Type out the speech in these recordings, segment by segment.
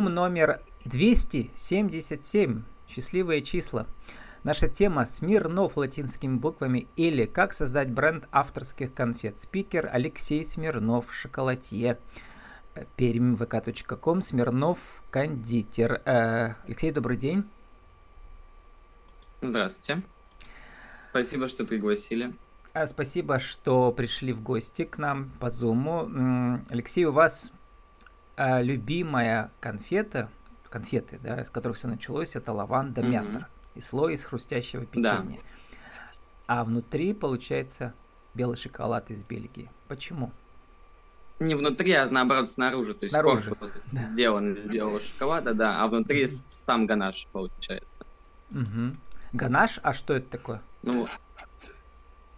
номер 277. Счастливые числа. Наша тема «Смирнов» латинскими буквами или «Как создать бренд авторских конфет». Спикер Алексей Смирнов, шоколадье. Пермь, vk.com, Смирнов, кондитер. Э, Алексей, добрый день. Здравствуйте. Спасибо, что пригласили. А, спасибо, что пришли в гости к нам по Зуму. Алексей, у вас а, любимая конфета, конфеты, да, с которых все началось, это лаванда mm-hmm. мята и слой из хрустящего печенья. Да. А внутри получается белый шоколад из Бельгии. Почему? Не внутри, а наоборот снаружи. То есть снаружи. корпус да. сделан из белого шоколада, да, а внутри mm-hmm. сам ганаш получается. Угу. Ганаш, а что это такое? Ну,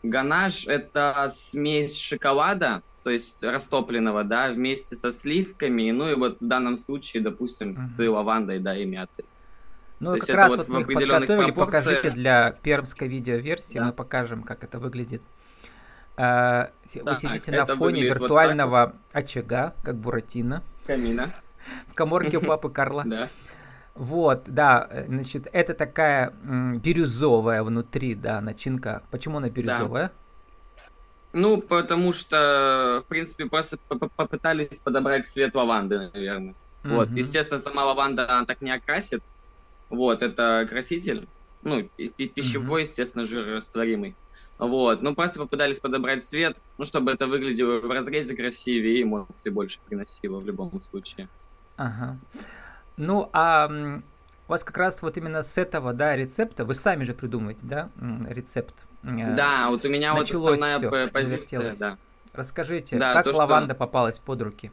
ганаш это смесь шоколада, то есть растопленного, да, вместе со сливками, ну и вот в данном случае, допустим, uh-huh. с лавандой, да, и мятой. Ну, то как раз вот, вот мы их подготовили, пропорциях... покажите для пермской видеоверсии, да. мы покажем, как это выглядит. А, вы да, сидите на фоне виртуального вот очага, как Буратино. Камина. В коморке у папы Карла. Да. Вот, да, э, значит, это такая бирюзовая внутри, да, начинка. Почему она бирюзовая? Да. Ну, потому что, в принципе, просто попытались подобрать цвет лаванды, наверное. Mm-hmm. Вот, естественно, сама лаванда она так не окрасит. Вот, это краситель. Ну, пищевой, mm-hmm. естественно, жирорастворимый. Вот, ну просто попытались подобрать цвет, ну, чтобы это выглядело в разрезе красивее и эмоции больше приносило в любом случае. Ага. Ну, а у вас как раз вот именно с этого, да, рецепта, вы сами же придумываете, да, рецепт Э, да, вот у меня вот основная всё, позиция, да. Расскажите, да, как то, лаванда что... попалась под руки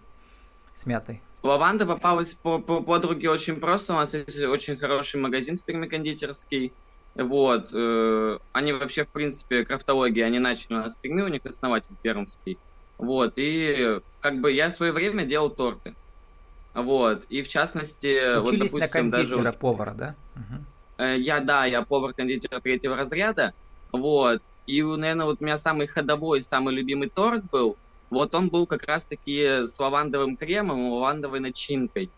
с мятой? Лаванда попалась по, по, под руки очень просто. У нас есть очень хороший магазин в кондитерский. Вот. Э, они вообще, в принципе, крафтология, они начали у нас Перми, у них основатель пермский. Вот. И как бы я в свое время делал торты. Вот. И в частности... Учились вот, допустим, на кондитера, даже... повара, да? Угу. Я, да, я повар-кондитер третьего разряда. Вот. И, наверное, вот у меня самый ходовой, самый любимый торт был. Вот он был как раз-таки с лавандовым кремом лавандовой начинкой.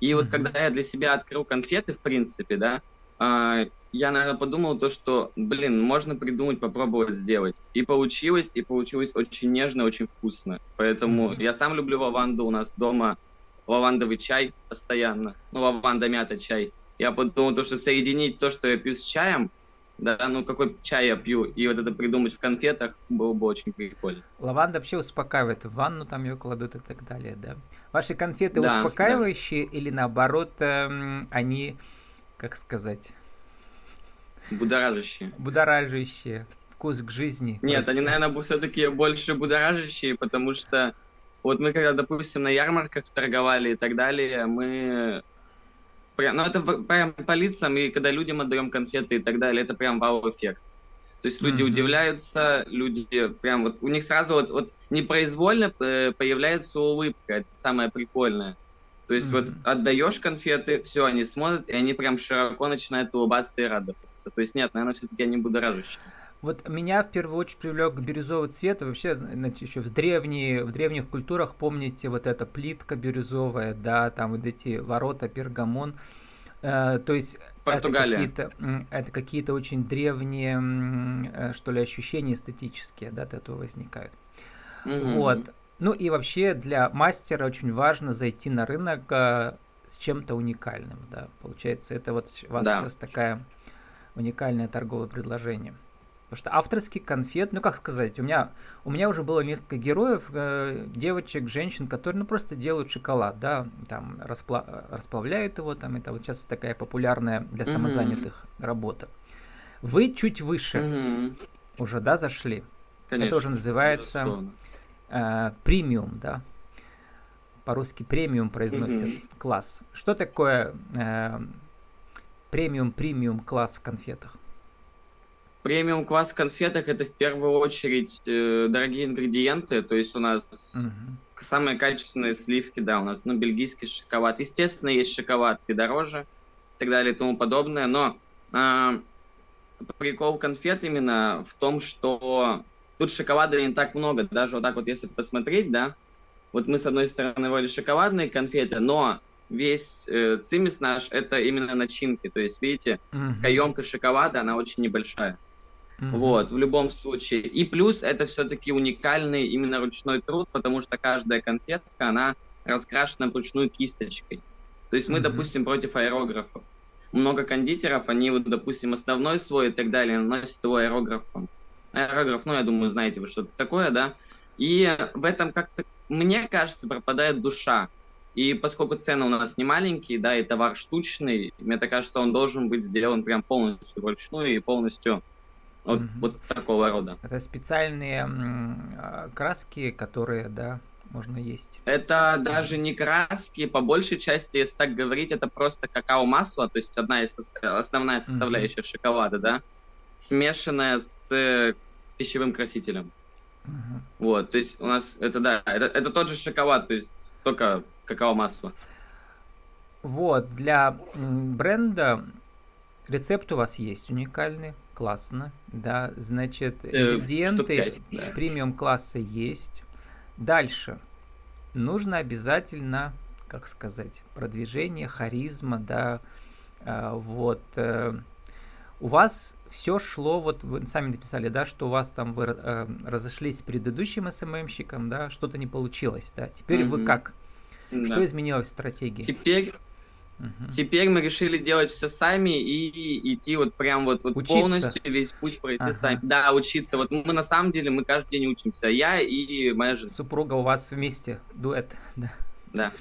И вот mm-hmm. когда я для себя открыл конфеты, в принципе, да, э, я, наверное, подумал то, что, блин, можно придумать, попробовать сделать. И получилось, и получилось очень нежно, очень вкусно. Поэтому mm-hmm. я сам люблю лаванду. У нас дома лавандовый чай постоянно. Ну, лаванда мята чай. Я подумал то, что соединить то, что я пью с чаем, да, ну какой чай я пью, и вот это придумать в конфетах было бы очень прикольно. Лаванда вообще успокаивает, в ванну там ее кладут и так далее, да. Ваши конфеты да, успокаивающие да. или наоборот эм, они, как сказать? Будоражащие. Будоражащие. Вкус к жизни. Нет, они, наверное, все-таки больше будоражащие, потому что вот мы когда, допустим, на ярмарках торговали и так далее, мы прям, ну это прям по лицам, и когда людям отдаем конфеты и так далее, это прям вау-эффект. То есть люди mm-hmm. удивляются, люди прям вот, у них сразу вот, вот непроизвольно э, появляется улыбка, это самое прикольное. То есть mm-hmm. вот отдаешь конфеты, все, они смотрят, и они прям широко начинают улыбаться и радоваться. То есть нет, наверное, все-таки они будоражащие. Вот меня в первую очередь привлек бирюзовый цвет. Вообще, значит, еще в, древние, в древних культурах, помните, вот эта плитка бирюзовая, да, там вот эти ворота, пергамон. Э, то есть Португалия. это какие-то, это какие-то очень древние, э, что ли, ощущения эстетические, да, от этого возникают. Mm-hmm. Вот. Ну и вообще для мастера очень важно зайти на рынок э, с чем-то уникальным, да. Получается, это вот у вас да. сейчас такая уникальное торговое предложение. Потому что авторский конфет, ну как сказать, у меня, у меня уже было несколько героев, э, девочек, женщин, которые ну просто делают шоколад, да, там распла расплавляют его, там это вот сейчас такая популярная для самозанятых mm-hmm. работа. Вы чуть выше mm-hmm. уже, да, зашли. Конечно, это уже называется э, премиум, да. По-русски премиум произносят mm-hmm. класс. Что такое э, премиум, премиум класс в конфетах? Премиум класс конфетах это в первую очередь э, дорогие ингредиенты, то есть у нас uh-huh. самые качественные сливки, да, у нас ну, бельгийский шоколад. Естественно, есть шоколад и дороже, и так далее и тому подобное, но э, прикол конфет именно в том, что тут шоколада не так много, даже вот так вот если посмотреть, да, вот мы с одной стороны вроде шоколадные конфеты, но весь э, цимис наш это именно начинки. То есть, видите, mm-hmm. каемка шоколада, она очень небольшая. Mm-hmm. Вот, в любом случае. И плюс это все-таки уникальный именно ручной труд, потому что каждая конфетка, она раскрашена вручную кисточкой. То есть мы, mm-hmm. допустим, против аэрографов. Много кондитеров, они вот, допустим, основной свой и так далее наносят его аэрографом. Аэрограф, ну, я думаю, знаете вы что-то такое, да? И в этом как-то, мне кажется, пропадает душа. И поскольку цены у нас не маленькие, да, и товар штучный, мне так кажется, он должен быть сделан прям полностью вручную и полностью вот, mm-hmm. вот такого рода. Это специальные м- краски, которые, да, можно есть. Это даже не краски, по большей части, если так говорить, это просто какао-масло, то есть одна из основная составляющая mm-hmm. шоколада, да, смешанная с пищевым красителем. Mm-hmm. Вот, то есть у нас это да, это, это тот же шоколад, то есть только какао-масло. Вот, для бренда рецепт у вас есть уникальный, классно, да, значит, э, ингредиенты 5, да. премиум класса есть. Дальше, нужно обязательно, как сказать, продвижение, харизма, да, э, вот, э, у вас все шло, вот вы сами написали, да, что у вас там вы разошлись с предыдущим СММщиком, да, что-то не получилось, да. Теперь mm-hmm. вы как? Да. Что изменилось в стратегии? Теперь, угу. теперь мы решили делать все сами и идти вот прям вот, вот полностью весь путь пройти ага. сами. Да, учиться. Вот мы на самом деле мы каждый день учимся. Я и моя жена. Супруга у вас вместе, дуэт, да. Да,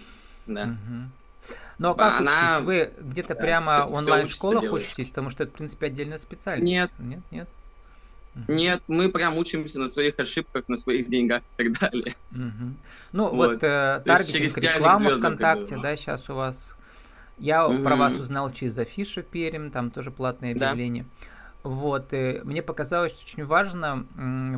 да. Угу. Ну а как Она... учитесь? Вы где-то да, прямо в онлайн-школах учитесь? Потому что это, в принципе, отдельная специальность. Нет. Нет, нет. Нет, мы прям учимся на своих ошибках, на своих деньгах и так далее. Угу. Ну вот, вот э, таргетинг, реклама ВКонтакте, да, сейчас у вас. Я угу. про вас узнал через Афишу Перем, там тоже платное объявление. Да. Вот, и мне показалось, что очень важно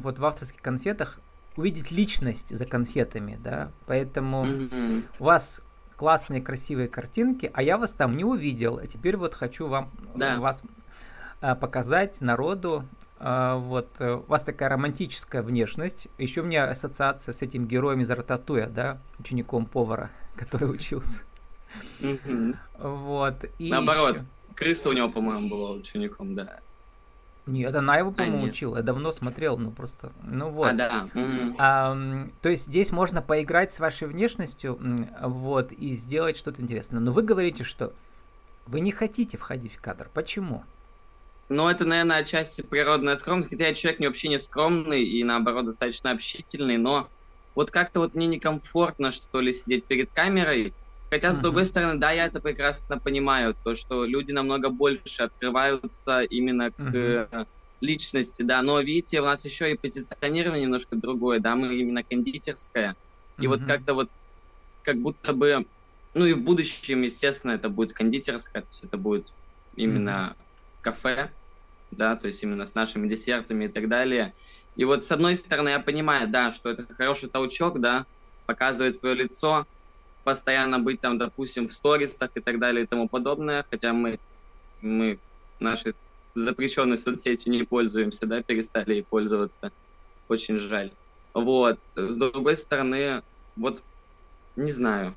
вот в авторских конфетах увидеть личность за конфетами, да, поэтому mm у вас классные красивые картинки, а я вас там не увидел, а теперь вот хочу вам да. вас а, показать народу, а, вот, э, у вас такая романтическая внешность. Еще у меня ассоциация с этим героем из Рататуя, да, учеником повара, который учился. Вот. Наоборот, крыса у него, по-моему, была учеником, да. Нет, она его, а, по-моему, а, учила. Я давно смотрел, ну просто. Ну вот. А, да. А, то есть здесь можно поиграть с вашей внешностью, вот, и сделать что-то интересное. Но вы говорите, что вы не хотите входить в кадр. Почему? Ну, это, наверное, отчасти природная скромность, хотя я человек не вообще не скромный и, наоборот, достаточно общительный, но вот как-то вот мне некомфортно, что ли, сидеть перед камерой. Хотя, с другой стороны, да, я это прекрасно понимаю, то, что люди намного больше открываются именно к личности, да, но, видите, у нас еще и позиционирование немножко другое, да, мы именно кондитерская, и вот как-то вот, как будто бы, ну и в будущем, естественно, это будет кондитерская, то есть это будет именно кафе, да, то есть именно с нашими десертами и так далее. И вот с одной стороны я понимаю, да, что это хороший толчок, да, показывает свое лицо, постоянно быть там, допустим, в сторисах и так далее и тому подобное, хотя мы, мы наши запрещенной соцсети не пользуемся, да, перестали ей пользоваться. Очень жаль. Вот. С другой стороны, вот не знаю.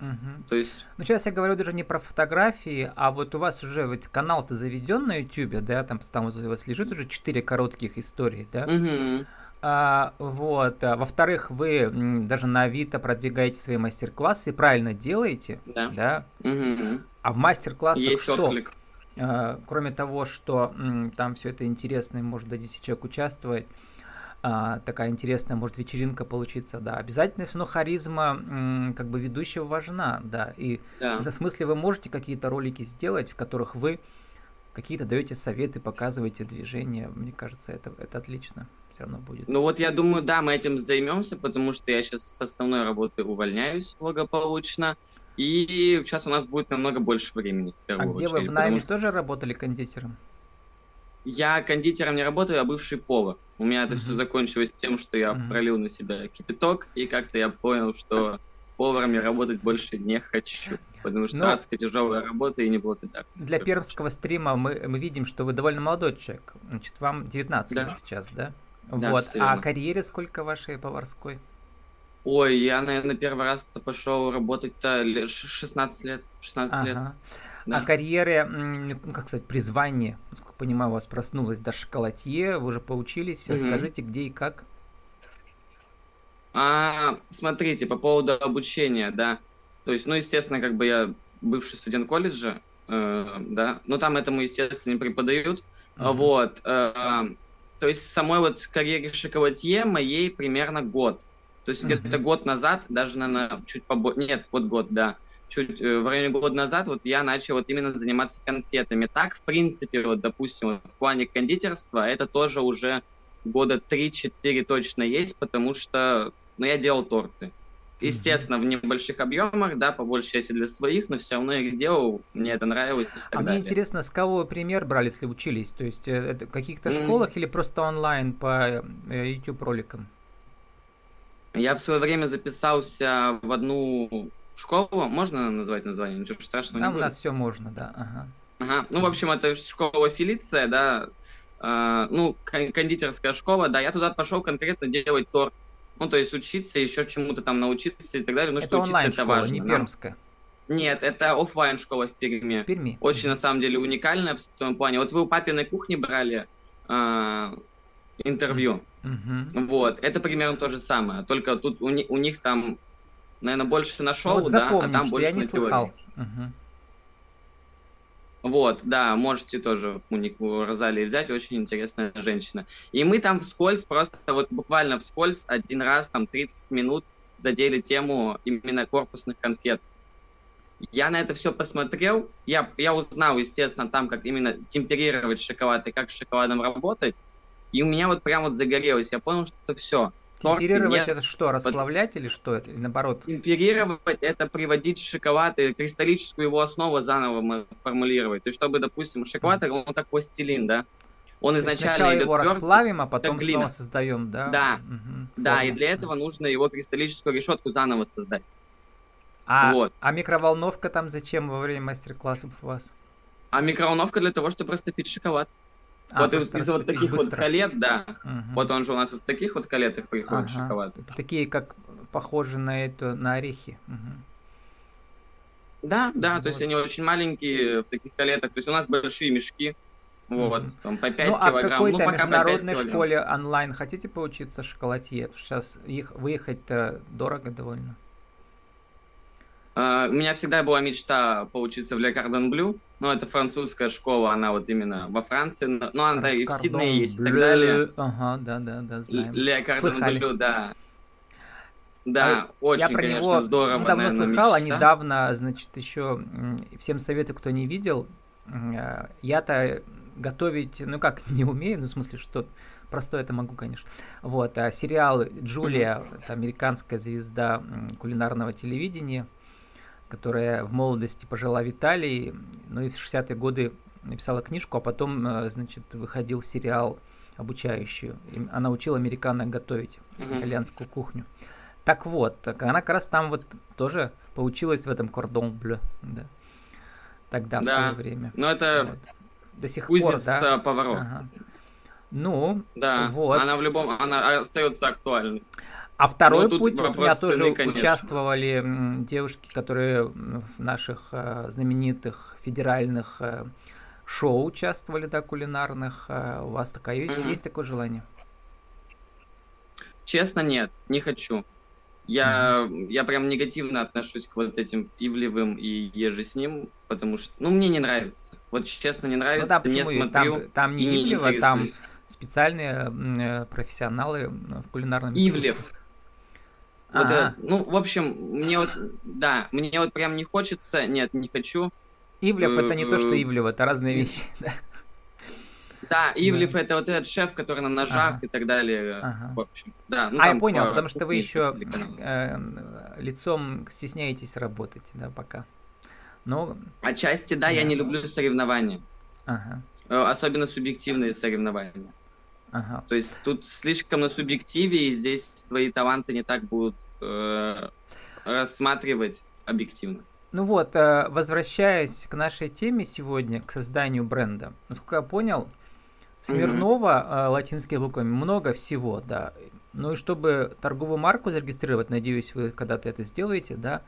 Угу. То есть... Ну, сейчас я говорю даже не про фотографии, а вот у вас уже вот канал-то заведен на YouTube, да, там, там у вас лежит уже четыре коротких истории, да? Угу. А, вот. А, во-вторых, вы даже на Авито продвигаете свои мастер-классы и правильно делаете, да? да? Угу. А в мастер-классах что? Отклик. А, кроме того, что м, там все это интересно, и может до 10 человек участвовать, а, такая интересная может вечеринка получиться, да. Обязательно все равно харизма м, как бы ведущего важна, да. И да. в этом смысле вы можете какие-то ролики сделать, в которых вы какие-то даете советы, показываете движения. Мне кажется, это, это отлично все равно будет. Ну вот я думаю, да, мы этим займемся, потому что я сейчас с основной работы увольняюсь благополучно. И сейчас у нас будет намного больше времени. А где очередь, вы в найме что... тоже работали кондитером? Я кондитером не работаю, а бывший повар. У меня это mm-hmm. все закончилось тем, что я mm-hmm. пролил на себя кипяток, и как-то я понял, что поваром я работать больше не хочу. Потому что Но... адская тяжелая работа и не было так. Для пермского стрима мы, мы видим, что вы довольно молодой человек. Значит, вам 19 да. лет сейчас, да? Да вот. А карьере сколько вашей поварской? Ой, я, наверное, первый раз пошел работать-то 16 лет. 16 ага. лет. Да. А карьере, ну, как сказать, призвание, насколько понимаю, у вас проснулось до шоколадье, вы уже поучились. Угу. Расскажите, где и как? А, смотрите, по поводу обучения, да. То есть, ну, естественно, как бы я бывший студент колледжа, э, да, но там этому, естественно, не преподают. Uh-huh. Вот. Э, то есть самой вот карьере шоколадье моей примерно год. То есть uh-huh. где-то год назад, даже, наверное, чуть побольше, нет, вот год, да, чуть э, в районе года назад вот я начал вот именно заниматься конфетами. Так, в принципе, вот, допустим, вот, в плане кондитерства это тоже уже года 3-4 точно есть, потому что, ну, я делал торты. Естественно, в небольших объемах, да, по большей части для своих, но все равно я их делал, мне это нравилось. а далее. мне интересно, с кого пример брали, если учились? То есть э, это в каких-то mm. школах или просто онлайн по э, YouTube роликам? Я в свое время записался в одну школу, можно назвать название? Ничего страшного Там не у нас все можно, да. Ага. Ага. Ну, в общем, это школа Фелиция, да, э, ну, кондитерская школа, да, я туда пошел конкретно делать торт ну, то есть учиться, еще чему-то там научиться и так далее. Ну, это что учиться это важно. не пермская. Нет, это офлайн школа в Перми. Перми. Очень, на самом деле, уникальная в своем плане. Вот вы у папиной кухни брали э, интервью. Угу. Вот, это примерно то же самое. Только тут у, у них там, наверное, больше на шоу, ну, вот да, а там больше я не на слыхал. Угу. Вот, да, можете тоже у них у Розалии взять, очень интересная женщина. И мы там вскользь, просто вот буквально вскользь один раз, там 30 минут задели тему именно корпусных конфет. Я на это все посмотрел, я, я узнал, естественно, там, как именно темперировать шоколад и как с шоколадом работать, и у меня вот прям вот загорелось, я понял, что все, Темперировать это что, расплавлять или что это? Или наоборот? Темперировать это приводить шоколад и кристаллическую его основу заново формулировать. То есть, чтобы, допустим, шоколад, mm. он как пластилин, да? Он То изначально сначала его тверд, расплавим, а потом снова создаем, да? Да, угу, да, и для этого нужно его кристаллическую решетку заново создать. А, вот. а микроволновка там зачем во время мастер-классов у вас? А микроволновка для того, чтобы растопить шоколад. А, вот из, из вот таких быстро. вот колет, да. Угу. Вот он же у нас вот в таких вот колетах приходит ага. шоколад. Такие, как похожи на это, на орехи. Угу. Да, да, вот. то есть они очень маленькие в таких колетах. То есть у нас большие мешки. Вот, mm там по 5 ну, килограмм. а в какой-то ну, международной школе онлайн хотите поучиться шоколадье? Сейчас их выехать-то дорого довольно. Uh, у меня всегда была мечта поучиться в Le Cardon Bleu. Ну, это французская школа, она вот именно во Франции, ну, она и в Сиднее есть и так далее. Ага, да, да, да, знаем. Ле Кардон да. Да, а очень, я про конечно, него здорово. давно наверное, слыхал, а мечта. а недавно, значит, еще всем советую, кто не видел, э, я-то готовить, ну как, не умею, ну в смысле, что простое это могу, конечно. Вот, а сериал Джулия, это американская звезда кулинарного телевидения, которая в молодости пожила в Италии, ну и в 60-е годы написала книжку, а потом, э, значит, выходил сериал обучающий. Она учила американок готовить mm-hmm. итальянскую кухню. Так вот, она как раз там вот тоже поучилась в этом кордон блю, да. Тогда, да. в свое время. Ну, это вот. до сих пор, да? поворот. Ага. Ну, да, вот. она в любом, она остается актуальной. А второй ну, путь, вот у меня тоже конечно. участвовали девушки, которые в наших э, знаменитых федеральных э, шоу участвовали, да, кулинарных. Э, у вас такая есть, mm-hmm. есть такое желание? Честно, нет, не хочу. Я, mm-hmm. я прям негативно отношусь к вот этим Ивлевым и еже с ним, потому что, ну, мне не нравится. Вот честно, не нравится. Ну да, почему? Не смотрю, там, там не Ивлева, там специальные э, профессионалы в кулинарном Ивлев. Искусстве. Вот, ага. ну, в общем, мне вот, да, мне вот прям не хочется, нет, не хочу. Ивлев это не то, что Ивлев, это разные вещи, да. Ивлев да. это вот этот шеф, который на ножах ага. и так далее. Ага. В общем, да. Ну, а, я понял, по, потому что вы еще э, лицом стесняетесь работать, да, пока. Но... Отчасти, да, да, я не люблю соревнования. Ага. Э, особенно субъективные соревнования. Ага. То есть тут слишком на субъективе, и здесь твои таланты не так будут э, рассматривать объективно. Ну вот, э, возвращаясь к нашей теме сегодня, к созданию бренда, насколько я понял, Смирнова mm-hmm. латинскими буквами много всего, да. Ну и чтобы торговую марку зарегистрировать, надеюсь, вы когда-то это сделаете, да,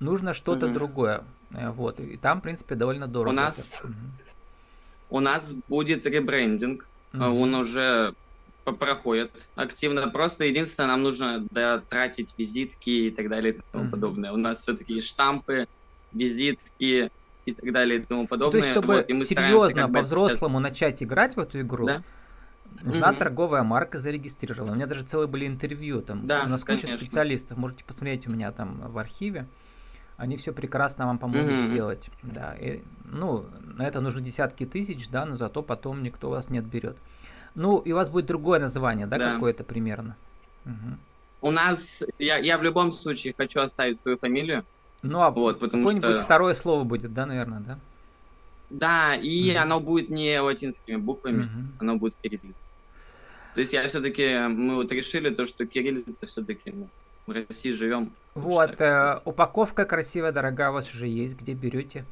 нужно что-то угу. другое. Э, вот. И там, в принципе, довольно дорого. У нас, угу. у нас будет ребрендинг. Угу. Он уже проходит активно. Просто единственное, нам нужно тратить визитки и так далее и тому mm подобное. У нас все-таки штампы, визитки и так далее и тому подобное. Ну, то есть, чтобы вот, серьезно, по-взрослому бы... начать играть в эту игру, да? нужна mm торговая марка зарегистрирована. У меня даже целые были интервью, там да, у нас конечно. куча специалистов, можете посмотреть у меня там в архиве. Они все прекрасно вам помогут mm-hmm. сделать. Да, и, ну, на это нужно десятки тысяч, да, но зато потом никто вас не отберет. Ну, и у вас будет другое название, да, да. какое-то примерно? Угу. У нас, я, я в любом случае хочу оставить свою фамилию. Ну, а вот, потому какое-нибудь что... второе слово будет, да, наверное, да? Да, и угу. оно будет не латинскими буквами, угу. оно будет кириллицей. То есть я все-таки, мы вот решили то, что кириллица все-таки, ну, в России живем. Вот, э, упаковка красивая, дорогая у вас уже есть, где берете?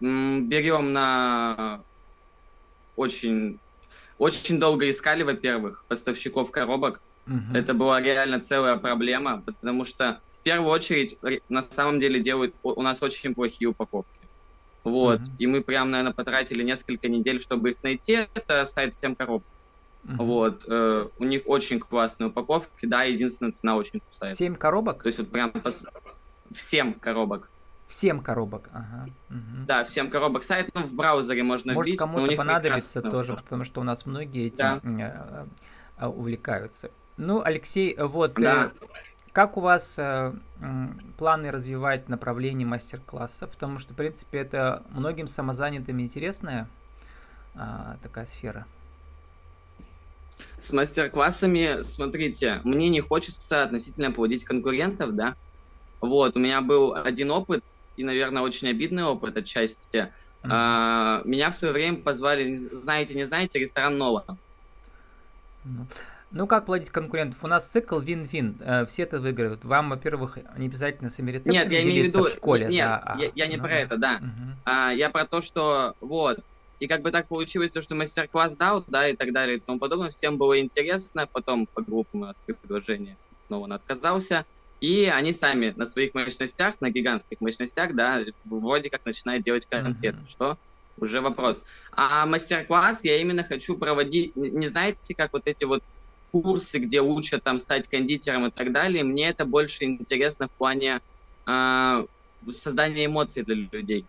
Берем на очень, очень долго искали, во-первых, поставщиков коробок. Угу. Это была реально целая проблема, потому что в первую очередь на самом деле делают у нас очень плохие упаковки. Вот. Uh-huh. И мы прям, наверное, потратили несколько недель, чтобы их найти. Это сайт 7 коробок. Uh-huh. Вот. Э, у них очень классные упаковки, да, единственная цена очень кусается. 7 коробок? То есть вот прям пос... в 7 коробок. Всем коробок, ага. Угу. Да, всем коробок. Сайт ну, в браузере можно Может. Может, кому-то понадобится тоже, потому что у нас многие этим да. Э, увлекаются. Ну, Алексей, вот, э, да. как у вас э, планы развивать направление мастер-классов? Потому что, в принципе, это многим самозанятым интересная а, такая сфера. С мастер-классами, смотрите, мне не хочется относительно поводить конкурентов, да. Вот, у меня был один опыт, и, наверное, очень обидный опыт отчасти. Mm-hmm. А, меня в свое время позвали, знаете, не знаете, ресторан Нова. Ну, ну, как платить конкурентов? У нас цикл вин-вин. Э, все это выигрывают. Вам, во-первых, не обязательно сами рецептами Нет, я имею в виду... в школе. Нет, да, я, я не ну, про это, да. Угу. А, я про то, что вот. И как бы так получилось, то, что мастер-класс дал, да, и так далее, и тому подобное. Всем было интересно. Потом по группам открыли предложение. Но он отказался. И они сами на своих мощностях, на гигантских мощностях, да, вроде как начинают делать конфеты, mm-hmm. что уже вопрос. А мастер-класс я именно хочу проводить, не знаете, как вот эти вот курсы, где учат там стать кондитером и так далее, мне это больше интересно в плане э, создания эмоций для людей.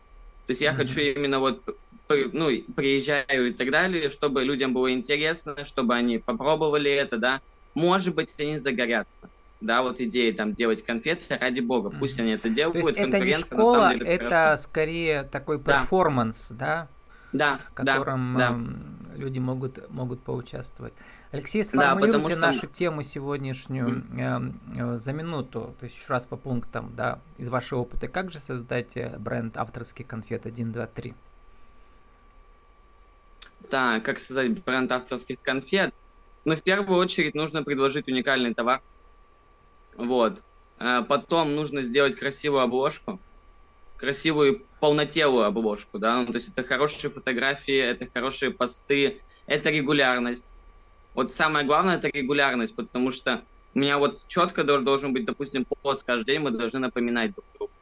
То есть я mm-hmm. хочу именно вот, ну, приезжаю и так далее, чтобы людям было интересно, чтобы они попробовали это, да. Может быть, они загорятся да, вот идеи там делать конфеты, ради бога, пусть mm-hmm. они это делают. То есть это не школа, деле, это, это скорее такой перформанс, да? Да, в котором да, да. люди могут, могут поучаствовать. Алексей, сформулируйте да, нашу тему сегодняшнюю mm-hmm. э, за минуту, то есть еще раз по пунктам, да, из вашего опыта. Как же создать э, бренд авторских конфет 1, 2, 3? Так, как создать бренд авторских конфет? Ну, в первую очередь нужно предложить уникальный товар, вот. А потом нужно сделать красивую обложку, красивую полнотелую обложку, да, ну, то есть это хорошие фотографии, это хорошие посты, это регулярность. Вот самое главное это регулярность, потому что у меня вот четко должен, быть, допустим, пост каждый день, мы должны напоминать друг другу.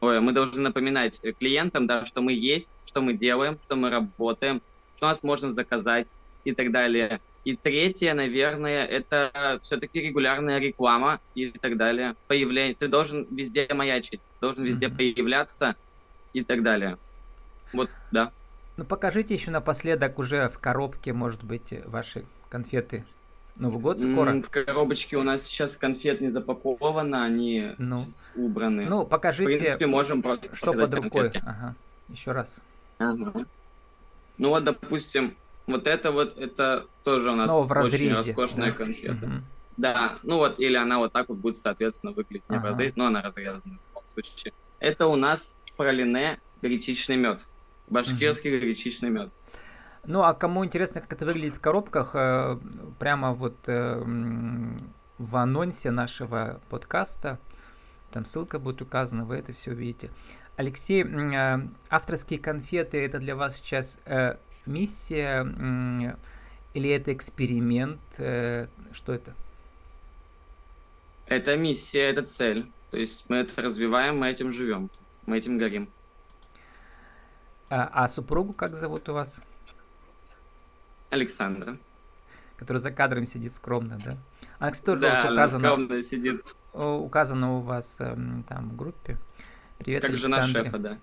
Ой, мы должны напоминать клиентам, да, что мы есть, что мы делаем, что мы работаем, что нас можно заказать и так далее. И третье, наверное, это все-таки регулярная реклама и так далее. Появление. Ты должен везде маячить, должен везде mm-hmm. появляться и так далее. Вот, да. Ну, покажите еще напоследок уже в коробке, может быть, ваши конфеты. Новый год скоро. В коробочке у нас сейчас конфет не запаковано, они ну. убраны. Ну, покажите, в принципе, можем просто что под рукой. Ага. Еще раз. Ага. Ну вот, допустим, вот это вот, это тоже у нас Снова в разрезе, очень роскошная да? конфета. Угу. Да, ну вот, или она вот так вот будет, соответственно, выглядеть не ага. в разрезе, но она разрезана в любом случае. Это у нас пролине гречичный мед. Башкирский угу. гречичный мед. Ну, а кому интересно, как это выглядит в коробках, э, прямо вот э, в анонсе нашего подкаста, там ссылка будет указана, вы это все увидите. Алексей, э, авторские конфеты, это для вас сейчас миссия Или это эксперимент? Э, что это? Это миссия, это цель. То есть мы это развиваем, мы этим живем, мы этим горим. А, а супругу как зовут у вас? Александра. Который за кадром сидит скромно, да? Она, кстати, тоже да, у вас указана, скромно сидит. указана у вас там в группе. Привет, Как Александре. жена шефа, да.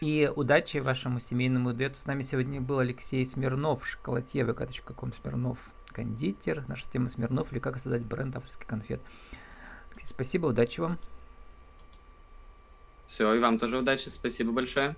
И удачи вашему семейному дуэту. С нами сегодня был Алексей Смирнов, шоколадье, vk.com Смирнов, кондитер. Наша тема Смирнов или как создать бренд авторских конфет. Алексей, спасибо, удачи вам. Все, и вам тоже удачи, спасибо большое.